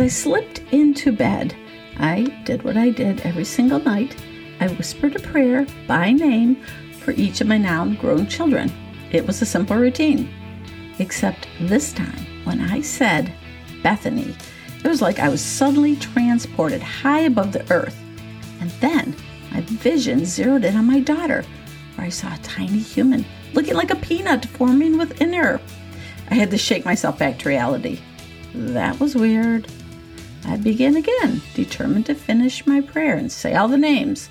As I slipped into bed, I did what I did every single night. I whispered a prayer by name for each of my now grown children. It was a simple routine. Except this time, when I said Bethany, it was like I was suddenly transported high above the earth. And then my vision zeroed in on my daughter, where I saw a tiny human looking like a peanut forming within her. I had to shake myself back to reality. That was weird. I began again, determined to finish my prayer and say all the names.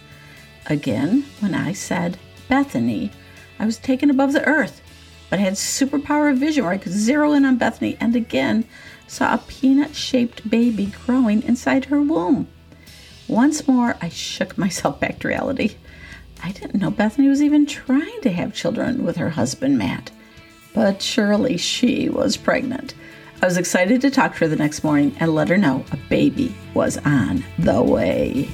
Again, when I said Bethany, I was taken above the earth, but I had superpower of vision where I could zero in on Bethany and again saw a peanut shaped baby growing inside her womb. Once more, I shook myself back to reality. I didn't know Bethany was even trying to have children with her husband, Matt. But surely she was pregnant. I was excited to talk to her the next morning and let her know a baby was on the way.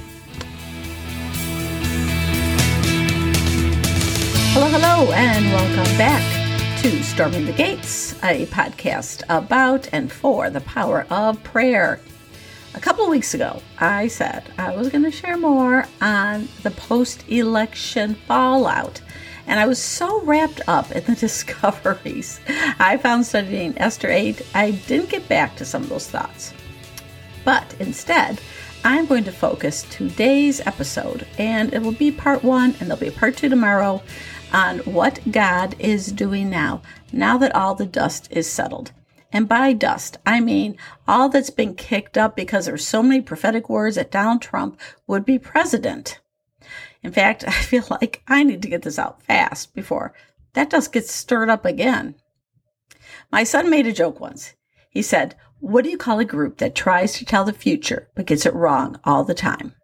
Hello, hello, and welcome back to Storming the Gates, a podcast about and for the power of prayer. A couple of weeks ago, I said I was going to share more on the post election fallout. And I was so wrapped up in the discoveries I found studying Esther 8, I didn't get back to some of those thoughts. But instead, I'm going to focus today's episode, and it will be part one, and there'll be part two tomorrow on what God is doing now, now that all the dust is settled. And by dust, I mean all that's been kicked up because there's so many prophetic words that Donald Trump would be president. In fact, I feel like I need to get this out fast before that dust gets stirred up again. My son made a joke once. He said, What do you call a group that tries to tell the future but gets it wrong all the time?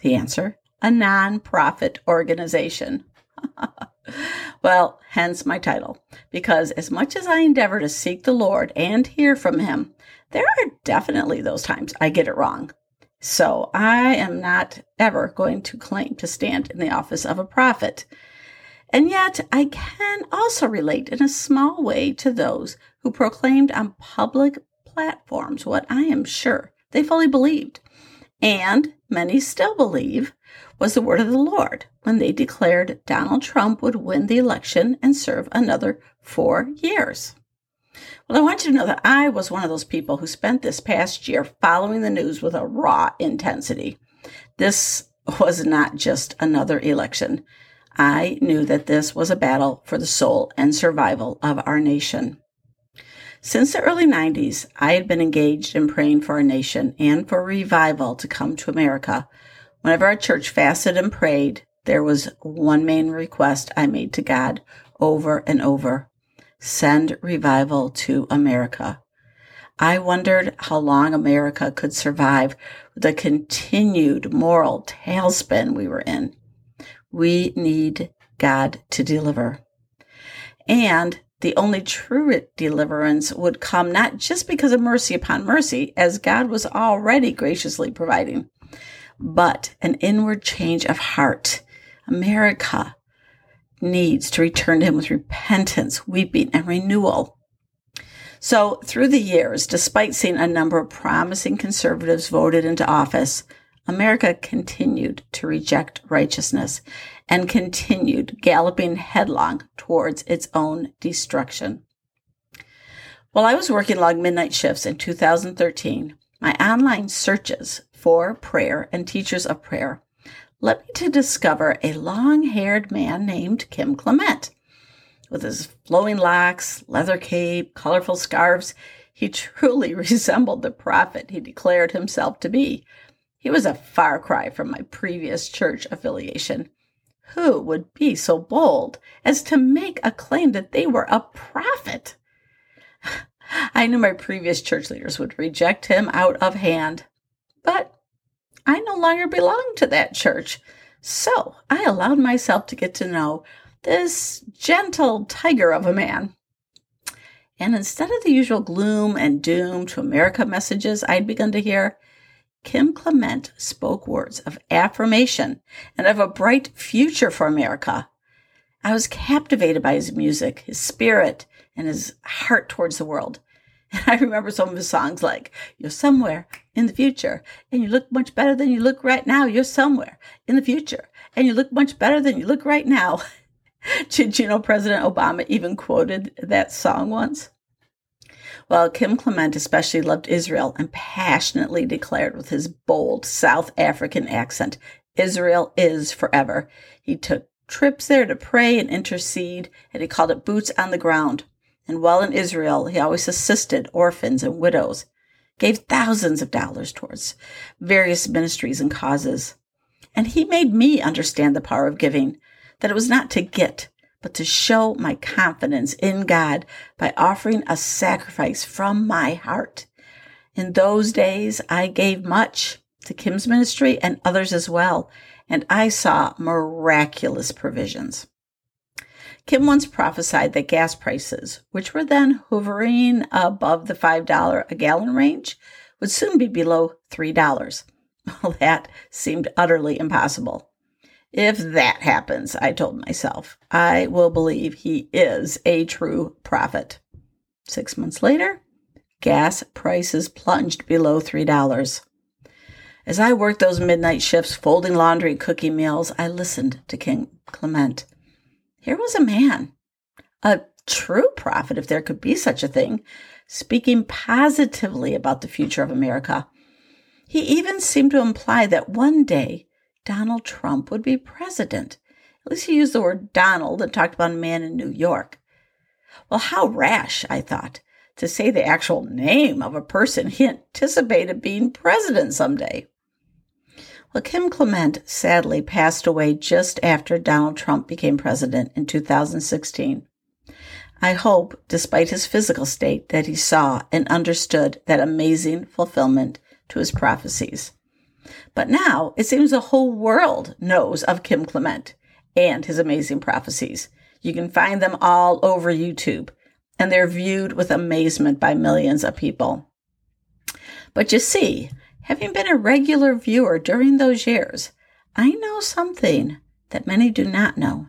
The answer a non-profit organization. well, hence my title, because as much as I endeavor to seek the Lord and hear from Him, there are definitely those times I get it wrong. So I am not ever going to claim to stand in the office of a prophet. And yet I can also relate in a small way to those who proclaimed on public platforms what I am sure they fully believed. And many still believe was the word of the Lord when they declared Donald Trump would win the election and serve another four years. Well, I want you to know that I was one of those people who spent this past year following the news with a raw intensity. This was not just another election. I knew that this was a battle for the soul and survival of our nation. Since the early 90s, I had been engaged in praying for our nation and for revival to come to America Whenever our church fasted and prayed, there was one main request I made to God over and over send revival to America. I wondered how long America could survive the continued moral tailspin we were in. We need God to deliver. And the only true deliverance would come not just because of mercy upon mercy, as God was already graciously providing, but an inward change of heart. America needs to return to Him with repentance, weeping, and renewal. So, through the years, despite seeing a number of promising conservatives voted into office, America continued to reject righteousness and continued galloping headlong towards its own destruction. While I was working long midnight shifts in 2013, my online searches for prayer and teachers of prayer led me to discover a long haired man named Kim Clement. With his flowing locks, leather cape, colorful scarves, he truly resembled the prophet he declared himself to be. He was a far cry from my previous church affiliation. Who would be so bold as to make a claim that they were a prophet? I knew my previous church leaders would reject him out of hand. But I no longer belonged to that church. So I allowed myself to get to know this gentle tiger of a man. And instead of the usual gloom and doom to America messages I'd begun to hear, Kim Clement spoke words of affirmation and of a bright future for America. I was captivated by his music, his spirit, and his heart towards the world. And I remember some of his songs like, You're somewhere in the future, and you look much better than you look right now. You're somewhere in the future, and you look much better than you look right now. Did you know President Obama even quoted that song once? Well, Kim Clement especially loved Israel and passionately declared with his bold South African accent, Israel is forever. He took trips there to pray and intercede, and he called it boots on the ground. And while in Israel, he always assisted orphans and widows, gave thousands of dollars towards various ministries and causes. And he made me understand the power of giving, that it was not to get, but to show my confidence in God by offering a sacrifice from my heart. In those days, I gave much to Kim's ministry and others as well, and I saw miraculous provisions. Kim once prophesied that gas prices, which were then hovering above the $5 a gallon range, would soon be below $3. Well, that seemed utterly impossible. If that happens, I told myself, I will believe he is a true prophet. Six months later, gas prices plunged below $3. As I worked those midnight shifts, folding laundry, and cooking meals, I listened to Kim Clement. Here was a man, a true prophet, if there could be such a thing, speaking positively about the future of America. He even seemed to imply that one day Donald Trump would be president. At least he used the word Donald and talked about a man in New York. Well, how rash, I thought, to say the actual name of a person he anticipated being president someday. Well, Kim Clement sadly passed away just after Donald Trump became president in 2016. I hope, despite his physical state, that he saw and understood that amazing fulfillment to his prophecies. But now it seems the whole world knows of Kim Clement and his amazing prophecies. You can find them all over YouTube, and they're viewed with amazement by millions of people. But you see, having been a regular viewer during those years, I know something that many do not know.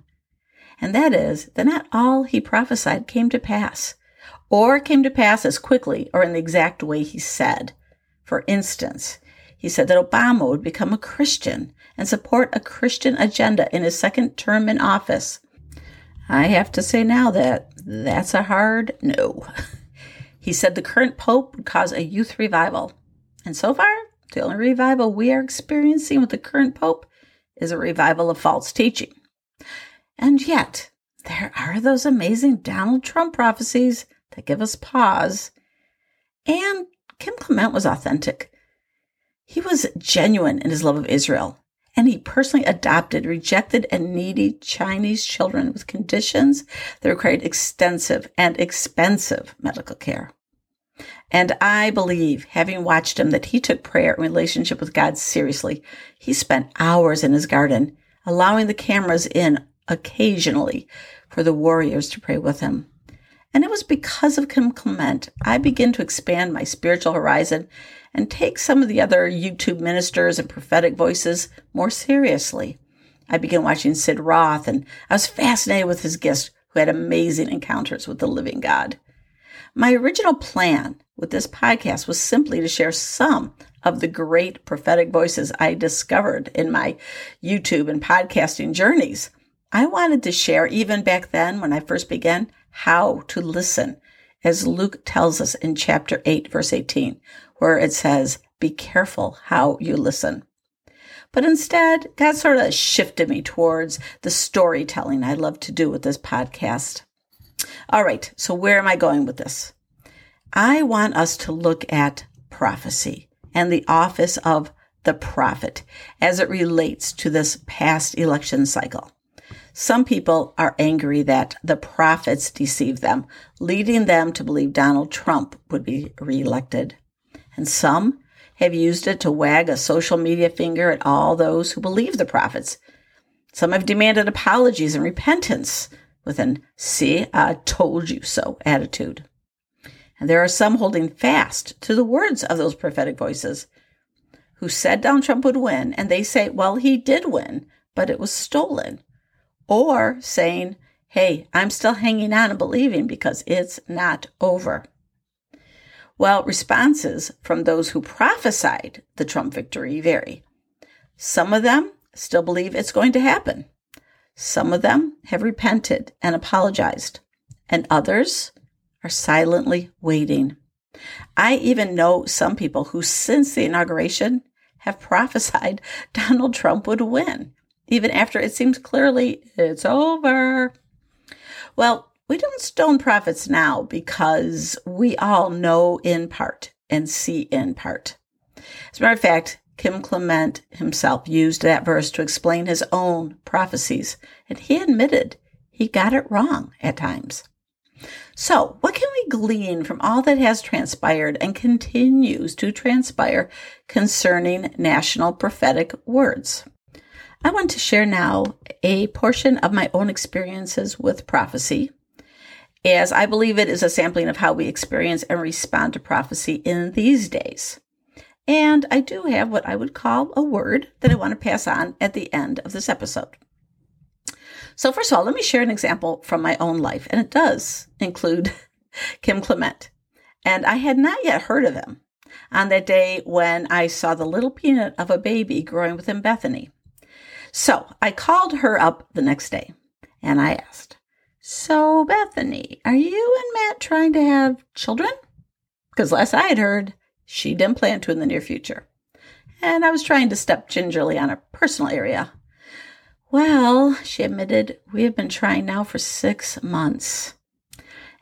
And that is that not all he prophesied came to pass, or came to pass as quickly or in the exact way he said. For instance, he said that Obama would become a Christian and support a Christian agenda in his second term in office. I have to say now that that's a hard no. He said the current pope would cause a youth revival. And so far, the only revival we are experiencing with the current pope is a revival of false teaching. And yet, there are those amazing Donald Trump prophecies that give us pause. And Kim Clement was authentic. He was genuine in his love of Israel, and he personally adopted rejected and needy Chinese children with conditions that required extensive and expensive medical care. And I believe, having watched him, that he took prayer and relationship with God seriously. He spent hours in his garden, allowing the cameras in occasionally for the warriors to pray with him. And it was because of Kim Clement I began to expand my spiritual horizon and take some of the other YouTube ministers and prophetic voices more seriously. I began watching Sid Roth, and I was fascinated with his guests who had amazing encounters with the living God. My original plan with this podcast was simply to share some of the great prophetic voices I discovered in my YouTube and podcasting journeys. I wanted to share, even back then when I first began, how to listen, as Luke tells us in chapter 8, verse 18, where it says, Be careful how you listen. But instead, God sort of shifted me towards the storytelling I love to do with this podcast. All right, so where am I going with this? I want us to look at prophecy and the office of the prophet as it relates to this past election cycle. Some people are angry that the prophets deceived them, leading them to believe Donald Trump would be reelected and some have used it to wag a social media finger at all those who believe the prophets. Some have demanded apologies and repentance with an see, I told you so attitude. And there are some holding fast to the words of those prophetic voices who said Donald Trump would win, and they say, well, he did win, but it was stolen. Or saying, hey, I'm still hanging on and believing because it's not over. Well, responses from those who prophesied the Trump victory vary. Some of them still believe it's going to happen. Some of them have repented and apologized, and others are silently waiting. I even know some people who, since the inauguration, have prophesied Donald Trump would win, even after it seems clearly it's over. Well, we don't stone prophets now because we all know in part and see in part. As a matter of fact, Kim Clement himself used that verse to explain his own prophecies, and he admitted he got it wrong at times. So, what can we glean from all that has transpired and continues to transpire concerning national prophetic words? I want to share now a portion of my own experiences with prophecy, as I believe it is a sampling of how we experience and respond to prophecy in these days. And I do have what I would call a word that I want to pass on at the end of this episode. So, first of all, let me share an example from my own life, and it does include Kim Clement. And I had not yet heard of him on that day when I saw the little peanut of a baby growing within Bethany. So I called her up the next day and I asked, So, Bethany, are you and Matt trying to have children? Because last I had heard, she didn't plan to in the near future. And I was trying to step gingerly on a personal area. Well, she admitted, we have been trying now for six months.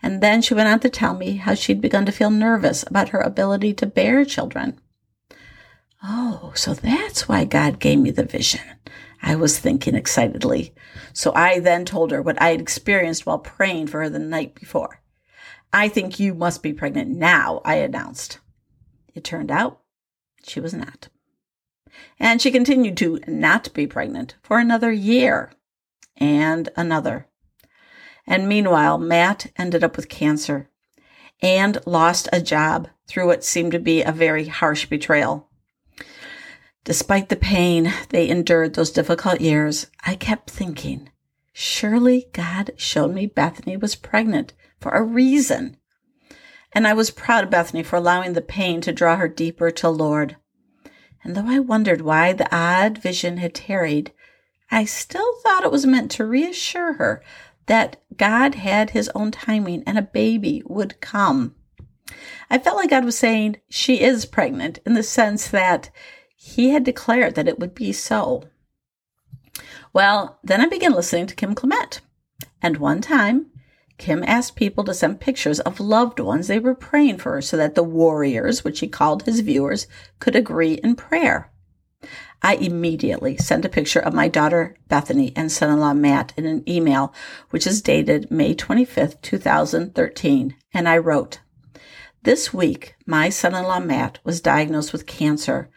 And then she went on to tell me how she'd begun to feel nervous about her ability to bear children. Oh, so that's why God gave me the vision. I was thinking excitedly. So I then told her what I had experienced while praying for her the night before. I think you must be pregnant now, I announced. It turned out she was not. And she continued to not be pregnant for another year and another. And meanwhile, Matt ended up with cancer and lost a job through what seemed to be a very harsh betrayal. Despite the pain they endured those difficult years, I kept thinking, surely God showed me Bethany was pregnant for a reason. And I was proud of Bethany for allowing the pain to draw her deeper to Lord. And though I wondered why the odd vision had tarried, I still thought it was meant to reassure her that God had his own timing and a baby would come. I felt like God was saying she is pregnant in the sense that he had declared that it would be so. Well, then I began listening to Kim Clement. And one time, Kim asked people to send pictures of loved ones they were praying for so that the warriors, which he called his viewers, could agree in prayer. I immediately sent a picture of my daughter Bethany and son in law Matt in an email, which is dated May 25th, 2013, and I wrote, This week, my son in law Matt was diagnosed with cancer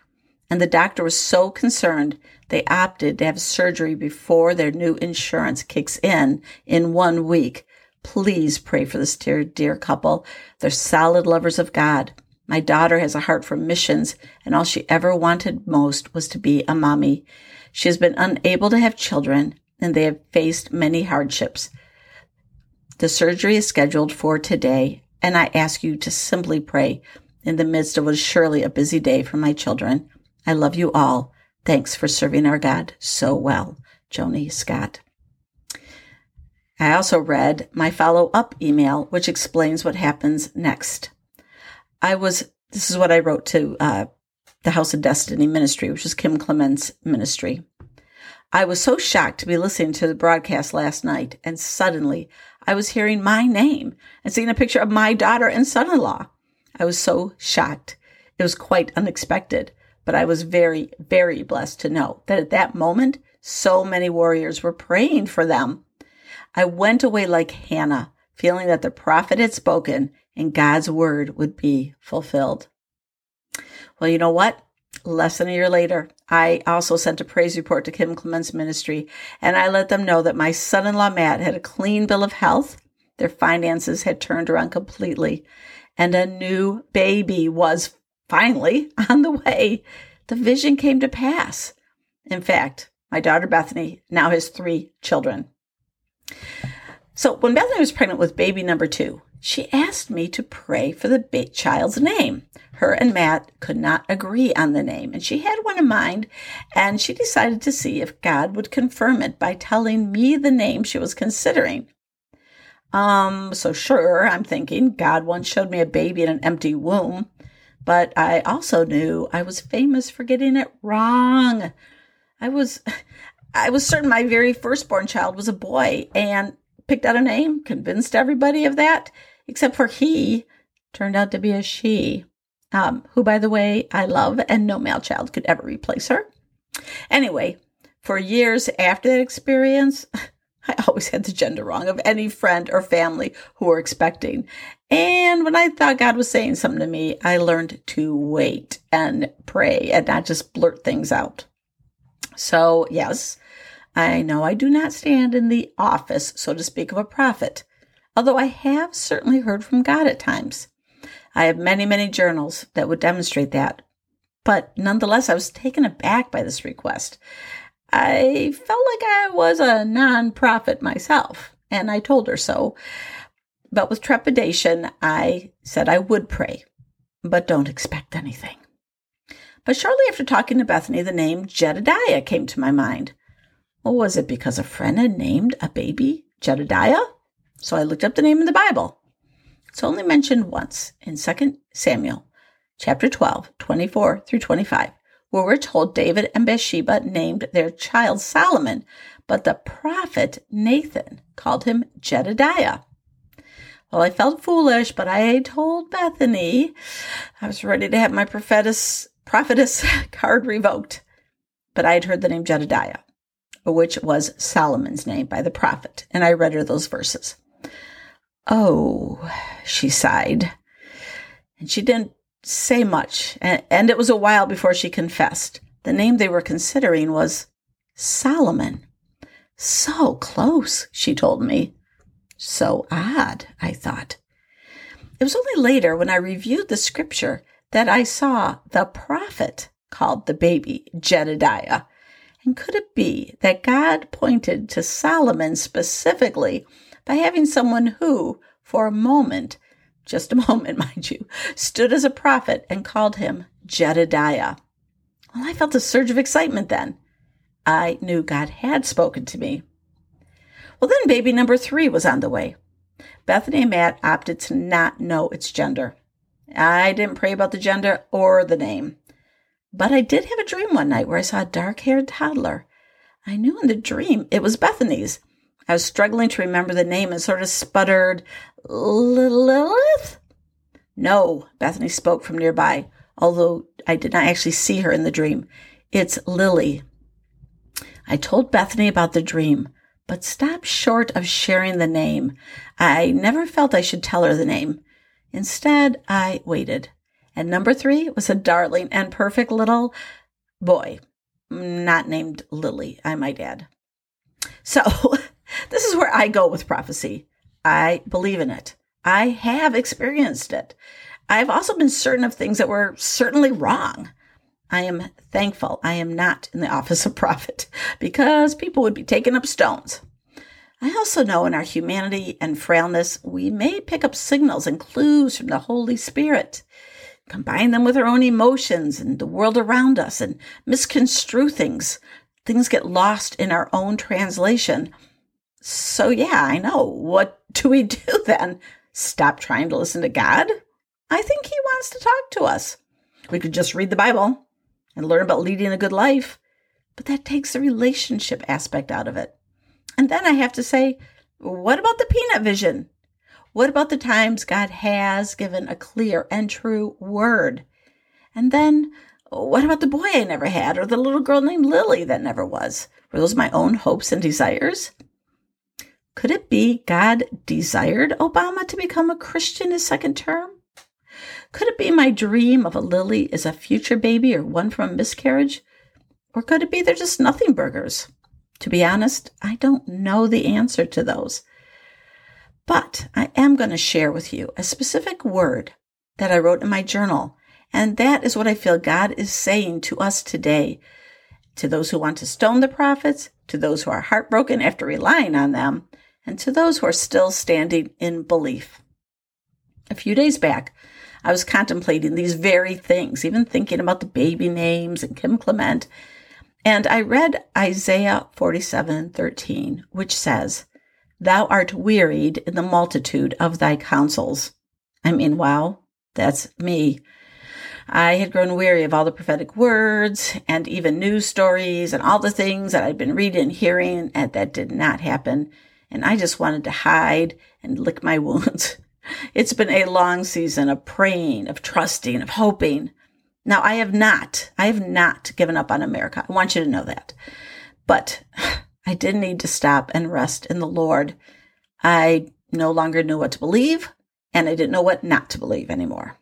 and the doctor was so concerned they opted to have surgery before their new insurance kicks in in one week. Please pray for this dear, dear couple. They're solid lovers of God. My daughter has a heart for missions, and all she ever wanted most was to be a mommy. She has been unable to have children, and they have faced many hardships. The surgery is scheduled for today, and I ask you to simply pray in the midst of what is surely a busy day for my children. I love you all. Thanks for serving our God so well. Joni Scott. I also read my follow up email, which explains what happens next. I was, this is what I wrote to uh, the House of Destiny ministry, which is Kim Clement's ministry. I was so shocked to be listening to the broadcast last night, and suddenly I was hearing my name and seeing a picture of my daughter and son in law. I was so shocked. It was quite unexpected. But I was very, very blessed to know that at that moment, so many warriors were praying for them. I went away like Hannah, feeling that the prophet had spoken and God's word would be fulfilled. Well, you know what? Less than a year later, I also sent a praise report to Kim Clement's ministry, and I let them know that my son in law Matt had a clean bill of health, their finances had turned around completely, and a new baby was finally, on the way, the vision came to pass. In fact, my daughter Bethany now has three children. So when Bethany was pregnant with baby number two, she asked me to pray for the child's name. Her and Matt could not agree on the name, and she had one in mind, and she decided to see if God would confirm it by telling me the name she was considering. Um, so sure, I'm thinking God once showed me a baby in an empty womb, but I also knew I was famous for getting it wrong. I was I was certain my very firstborn child was a boy and picked out a name, convinced everybody of that except for he turned out to be a she, um, who, by the way, I love, and no male child could ever replace her. Anyway, for years after that experience, I always had the gender wrong of any friend or family who were expecting. And when I thought God was saying something to me, I learned to wait and pray and not just blurt things out. So, yes, I know I do not stand in the office, so to speak, of a prophet, although I have certainly heard from God at times. I have many, many journals that would demonstrate that. But nonetheless, I was taken aback by this request. I felt like I was a non-prophet myself, and I told her so. But with trepidation, I said I would pray, but don't expect anything. But shortly after talking to Bethany, the name Jedediah came to my mind. Well, was it because a friend had named a baby Jedediah? So I looked up the name in the Bible. It's only mentioned once in 2 Samuel chapter 12, 24 through 25, where we're told David and Bathsheba named their child Solomon, but the prophet Nathan called him Jedediah. Well, I felt foolish, but I told Bethany I was ready to have my prophetess, prophetess card revoked. But I had heard the name Jedediah, which was Solomon's name by the prophet, and I read her those verses. Oh, she sighed. And she didn't say much, and it was a while before she confessed. The name they were considering was Solomon. So close, she told me. So odd, I thought. It was only later when I reviewed the scripture that I saw the prophet called the baby Jedediah. And could it be that God pointed to Solomon specifically by having someone who, for a moment, just a moment, mind you, stood as a prophet and called him Jedediah. Well, I felt a surge of excitement then. I knew God had spoken to me. Well, then baby number three was on the way. Bethany and Matt opted to not know its gender. I didn't pray about the gender or the name. But I did have a dream one night where I saw a dark haired toddler. I knew in the dream it was Bethany's, I was struggling to remember the name and sort of sputtered, Lilith? No, Bethany spoke from nearby, although I did not actually see her in the dream. It's Lily. I told Bethany about the dream, but stopped short of sharing the name. I never felt I should tell her the name. Instead, I waited. And number three was a darling and perfect little boy, not named Lily, I might add. So This is where I go with prophecy. I believe in it. I have experienced it. I've also been certain of things that were certainly wrong. I am thankful I am not in the office of prophet because people would be taking up stones. I also know in our humanity and frailness, we may pick up signals and clues from the Holy Spirit, combine them with our own emotions and the world around us, and misconstrue things. Things get lost in our own translation so, yeah, I know. What do we do then? Stop trying to listen to God? I think He wants to talk to us. We could just read the Bible and learn about leading a good life, but that takes the relationship aspect out of it. And then I have to say, what about the peanut vision? What about the times God has given a clear and true word? And then what about the boy I never had or the little girl named Lily that never was? Were those my own hopes and desires? Could it be God desired Obama to become a Christian his second term? Could it be my dream of a Lily as a future baby or one from a miscarriage? Or could it be they're just nothing burgers? To be honest, I don't know the answer to those. But I am going to share with you a specific word that I wrote in my journal. And that is what I feel God is saying to us today. To those who want to stone the prophets, to those who are heartbroken after relying on them, and to those who are still standing in belief. A few days back, I was contemplating these very things, even thinking about the baby names and Kim Clement. And I read Isaiah 47 13, which says, Thou art wearied in the multitude of thy counsels. I mean, wow, that's me. I had grown weary of all the prophetic words and even news stories and all the things that I'd been reading and hearing, and that did not happen. And I just wanted to hide and lick my wounds. It's been a long season of praying, of trusting, of hoping. Now, I have not, I have not given up on America. I want you to know that. But I did need to stop and rest in the Lord. I no longer knew what to believe, and I didn't know what not to believe anymore.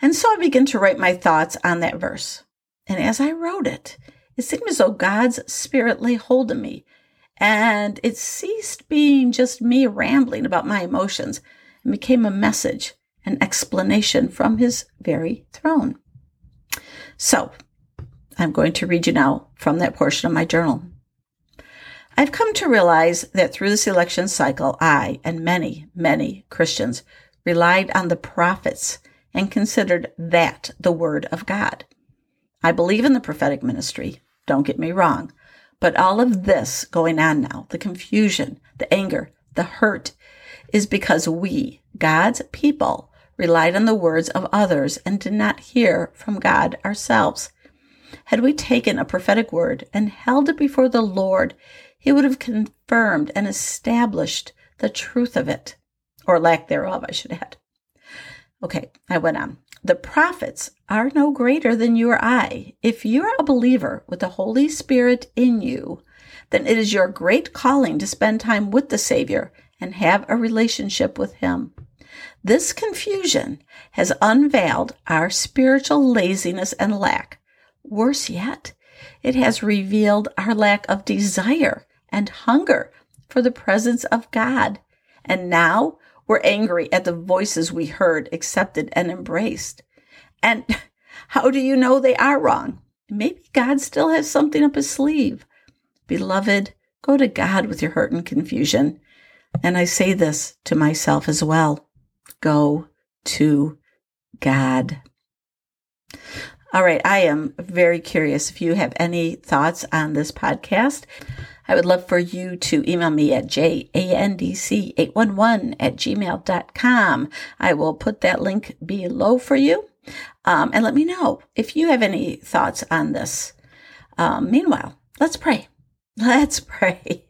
And so I began to write my thoughts on that verse. And as I wrote it, it seemed as though God's Spirit lay hold of me. And it ceased being just me rambling about my emotions and became a message, an explanation from His very throne. So I'm going to read you now from that portion of my journal. I've come to realize that through this election cycle, I and many, many Christians relied on the prophets and considered that the Word of God. I believe in the prophetic ministry, don't get me wrong, but all of this going on now, the confusion, the anger, the hurt, is because we, God's people, relied on the words of others and did not hear from God ourselves. Had we taken a prophetic word and held it before the Lord, He would have confirmed and established the truth of it, or lack thereof, I should add. Okay, I went on. The prophets are no greater than you or I. If you're a believer with the Holy Spirit in you, then it is your great calling to spend time with the Savior and have a relationship with Him. This confusion has unveiled our spiritual laziness and lack. Worse yet, it has revealed our lack of desire and hunger for the presence of God. And now we're angry at the voices we heard, accepted, and embraced. And how do you know they are wrong? Maybe God still has something up his sleeve. Beloved, go to God with your hurt and confusion. And I say this to myself as well go to God. All right, I am very curious if you have any thoughts on this podcast. I would love for you to email me at jandc811 at gmail.com. I will put that link below for you. Um, and let me know if you have any thoughts on this. Um, meanwhile, let's pray. Let's pray.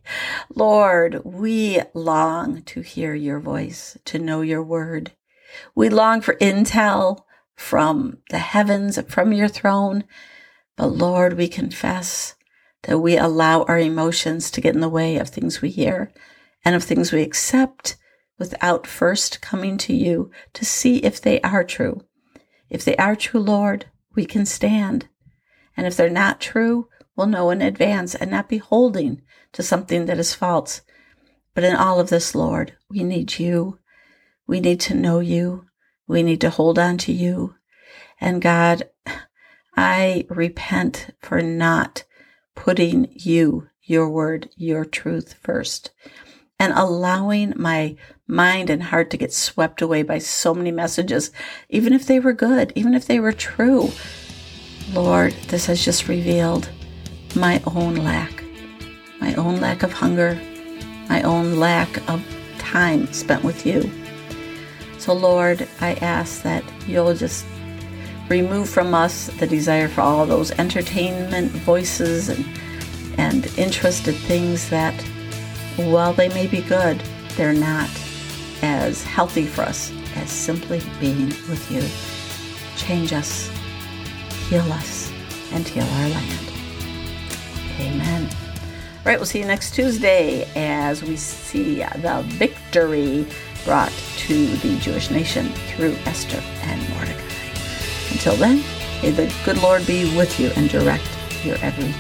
Lord, we long to hear your voice, to know your word. We long for intel from the heavens, from your throne. But Lord, we confess that we allow our emotions to get in the way of things we hear and of things we accept without first coming to you to see if they are true. If they are true, Lord, we can stand. And if they're not true, we'll know in advance and not be holding to something that is false. But in all of this, Lord, we need you. We need to know you. We need to hold on to you. And God, I repent for not putting you, your word, your truth first, and allowing my mind and heart to get swept away by so many messages, even if they were good, even if they were true. Lord, this has just revealed my own lack, my own lack of hunger, my own lack of time spent with you. So, Lord, I ask that you'll just remove from us the desire for all those entertainment voices and, and interested things that, while they may be good, they're not as healthy for us as simply being with you. Change us, heal us, and heal our land. Amen. All right, we'll see you next Tuesday as we see the victory brought to the Jewish nation through Esther and Mordecai. Until then, may the good Lord be with you and direct your every